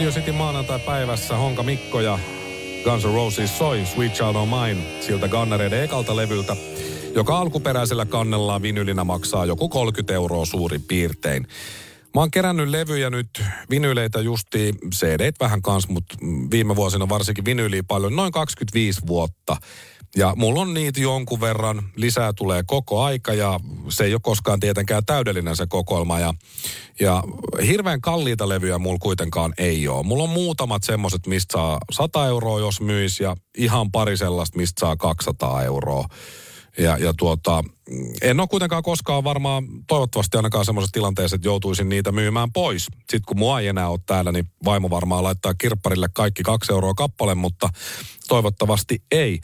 Radio City maanantai-päivässä Honka Mikko ja Guns N' Roses soi Sweet Child O' Mine siltä Gunnereiden ekalta levyltä, joka alkuperäisellä kannella vinylinä maksaa joku 30 euroa suurin piirtein. Mä oon kerännyt levyjä nyt, vinyleitä justi, cd vähän kans, mutta viime vuosina varsinkin vinyliä paljon, noin 25 vuotta. Ja mulla on niitä jonkun verran, lisää tulee koko aika ja se ei ole koskaan tietenkään täydellinen se kokoelma. Ja, ja hirveän kalliita levyjä mulla kuitenkaan ei ole. Mulla on muutamat semmoset, mistä saa 100 euroa jos myis ja ihan pari sellaista, mistä saa 200 euroa. Ja, ja tuota, en ole kuitenkaan koskaan varmaan, toivottavasti ainakaan semmoisessa tilanteessa, että joutuisin niitä myymään pois. Sitten kun mua ei enää ole täällä, niin vaimo varmaan laittaa kirpparille kaikki kaksi euroa kappale, mutta toivottavasti ei.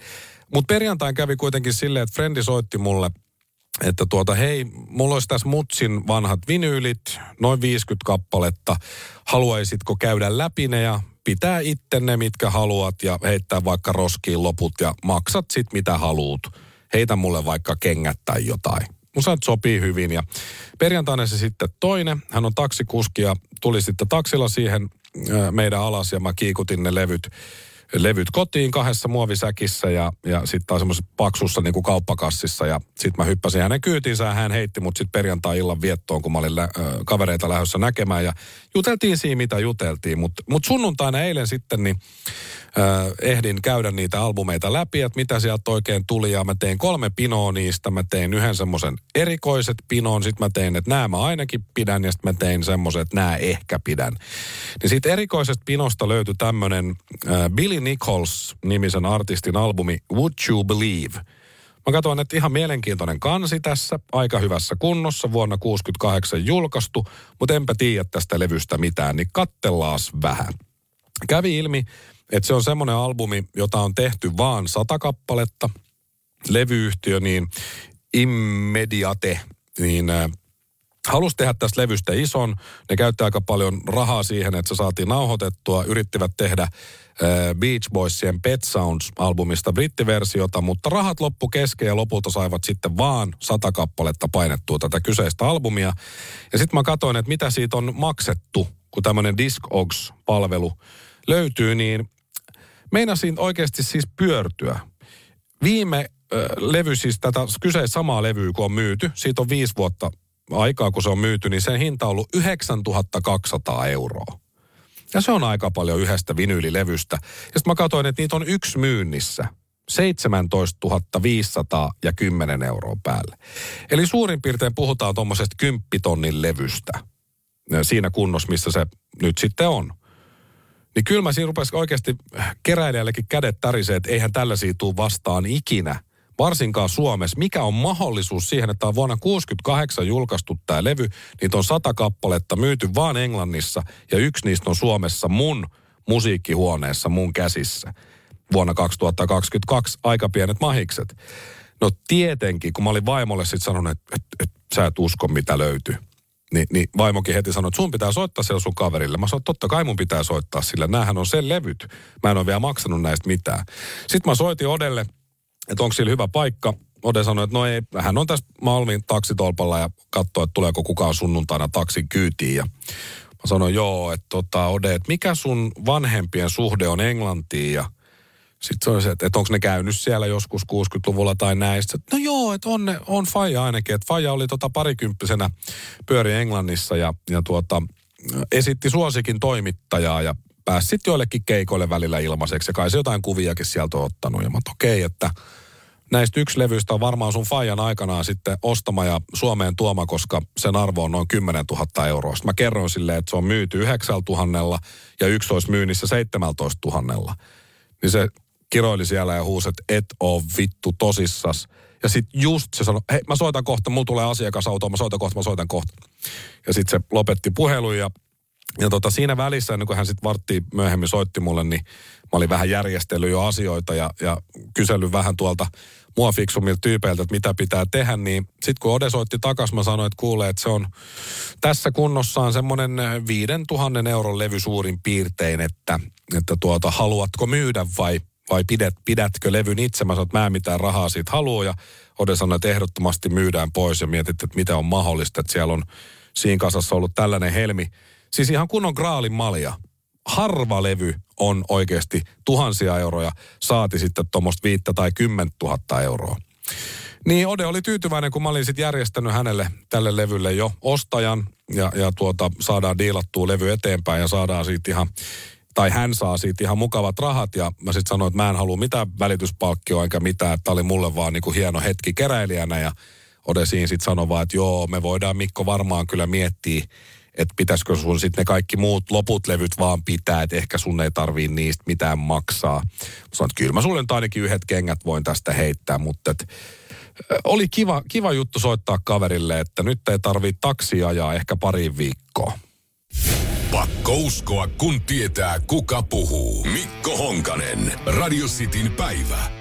Mutta perjantain kävi kuitenkin silleen, että frendi soitti mulle, että tuota, hei, mulla olisi tässä Mutsin vanhat vinyylit, noin 50 kappaletta. Haluaisitko käydä läpi ne ja pitää itse ne, mitkä haluat ja heittää vaikka roskiin loput ja maksat sit mitä haluut. Heitä mulle vaikka kengät tai jotain. Musta sopii hyvin ja perjantaina se sitten toinen. Hän on taksikuski ja tuli sitten taksilla siihen meidän alas ja mä kiikutin ne levyt levyt kotiin kahdessa muovisäkissä ja, ja sitten taas semmoisessa paksussa niin kuin kauppakassissa. Ja sitten mä hyppäsin hänen kyytiinsä ja hän heitti mut sitten perjantai-illan viettoon, kun mä olin lä- äh, kavereita lähdössä näkemään. Ja juteltiin siinä, mitä juteltiin. Mutta mut sunnuntaina eilen sitten niin äh, ehdin käydä niitä albumeita läpi, että mitä sieltä oikein tuli. Ja mä tein kolme pinoa niistä. Mä tein yhden semmoisen erikoiset pinoon. Sitten mä tein, että nämä mä ainakin pidän. Ja sitten mä tein semmoisen, että nämä ehkä pidän. Niin siitä erikoisesta pinosta löytyi tämmöinen äh, Billy Nichols-nimisen artistin albumi Would You Believe? Mä katsoin, että ihan mielenkiintoinen kansi tässä, aika hyvässä kunnossa, vuonna 68 julkaistu, mutta enpä tiedä tästä levystä mitään, niin kattellaas vähän. Kävi ilmi, että se on semmoinen albumi, jota on tehty vaan sata kappaletta. Levyyhtiö, niin Immediate, niin äh, halusi tehdä tästä levystä ison. Ne käyttää aika paljon rahaa siihen, että se saatiin nauhoitettua. Yrittivät tehdä äh, Beach Boysien Pet Sounds-albumista brittiversiota, mutta rahat loppu kesken ja lopulta saivat sitten vaan sata kappaletta painettua tätä kyseistä albumia. Ja sitten mä katsoin, että mitä siitä on maksettu, kun tämmöinen Discogs-palvelu löytyy, niin meinasin oikeasti siis pyörtyä. Viime levy, siis tätä kyseistä samaa levyä, kun on myyty, siitä on viisi vuotta aikaa, kun se on myyty, niin sen hinta on ollut 9200 euroa. Ja se on aika paljon yhdestä vinyylilevystä. Ja sitten mä katsoin, että niitä on yksi myynnissä. 17 500 ja 10 euroa päälle. Eli suurin piirtein puhutaan tuommoisesta kymppitonnin levystä. Siinä kunnossa, missä se nyt sitten on. Niin kyllä mä siinä rupesi oikeasti keräilijällekin kädet tärisee, että eihän tällaisia tule vastaan ikinä varsinkaan Suomessa, mikä on mahdollisuus siihen, että on vuonna 68 julkaistu tämä levy, niitä on sata kappaletta myyty vaan Englannissa ja yksi niistä on Suomessa mun musiikkihuoneessa mun käsissä vuonna 2022 aika pienet mahikset. No tietenkin, kun mä olin vaimolle sitten sanonut, että, että, että sä et usko mitä löytyy. Niin, niin vaimokin heti sanoi, että sun pitää soittaa siellä sun kaverille. Mä sanoin, että totta kai mun pitää soittaa sillä. Näähän on sen levyt. Mä en ole vielä maksanut näistä mitään. Sitten mä soitin Odelle, että onko sillä hyvä paikka. Ode sanoi, että no ei, hän on tässä Malmin taksitolpalla ja katsoo, että tuleeko kukaan sunnuntaina taksin kyytiin. Ja mä sanoin, joo, että tota, Ode, että mikä sun vanhempien suhde on Englantiin ja sitten se on se, että, että onko ne käynyt siellä joskus 60-luvulla tai näin. Sitten, no joo, että on, on Faija ainakin. Että Faija oli tota parikymppisenä pyöri Englannissa ja, ja tuota, esitti suosikin toimittajaa ja pääsi sitten joillekin keikoille välillä ilmaiseksi. Ja kai se jotain kuviakin sieltä on ottanut. Ja mä okei, okay, että näistä yksi levystä on varmaan sun Fajan aikanaan sitten ostama ja Suomeen tuoma, koska sen arvo on noin 10 000 euroa. Sitten mä kerroin silleen, että se on myyty 9 000 ja yksi olisi myynnissä 17 000. Niin se kiroili siellä ja huusi, että et oo vittu tosissas. Ja sitten just se sanoi, hei mä soitan kohta, mulla tulee asiakasauto, mä soitan kohta, mä soitan kohta. Ja sitten se lopetti puhelun ja, ja tota, siinä välissä, ennen kuin hän sitten vartti myöhemmin soitti mulle, niin mä olin vähän järjestellyt jo asioita ja, ja kysellyt vähän tuolta mua fiksumilta tyypeiltä, että mitä pitää tehdä, niin sitten kun Ode soitti takas, mä sanoin, että kuulee, että se on tässä kunnossaan semmoinen 5000 euron levy suurin piirtein, että, että tuota, haluatko myydä vai vai pidät, pidätkö levyn itse? Mä sanoin, että mä en mitään rahaa siitä halua ja Ode sanoi, että ehdottomasti myydään pois ja mietit, että mitä on mahdollista, että siellä on siinä kasassa ollut tällainen helmi. Siis ihan kunnon graalin malja. harva levy on oikeasti tuhansia euroja, saati sitten tuommoista viittä tai kymmentä tuhatta euroa. Niin Ode oli tyytyväinen, kun mä olin sitten järjestänyt hänelle tälle levylle jo ostajan ja, ja tuota, saadaan diilattua levy eteenpäin ja saadaan siitä ihan tai hän saa siitä ihan mukavat rahat ja mä sitten sanoin, että mä en halua mitään välityspalkkioa enkä mitään, että oli mulle vaan niin kuin hieno hetki keräilijänä ja Ode siinä sitten sanoi vaan, että joo, me voidaan Mikko varmaan kyllä miettiä, että pitäisikö sun sitten ne kaikki muut loput levyt vaan pitää, että ehkä sun ei tarvii niistä mitään maksaa. Sanoin, että kyllä mä sulle nyt ainakin yhdet kengät voin tästä heittää, mutta et, oli kiva, kiva juttu soittaa kaverille, että nyt ei tarvii taksia ajaa ehkä pariin viikkoa. Pakko uskoa, kun tietää kuka puhuu. Mikko Honkanen, Radio Cityn päivä.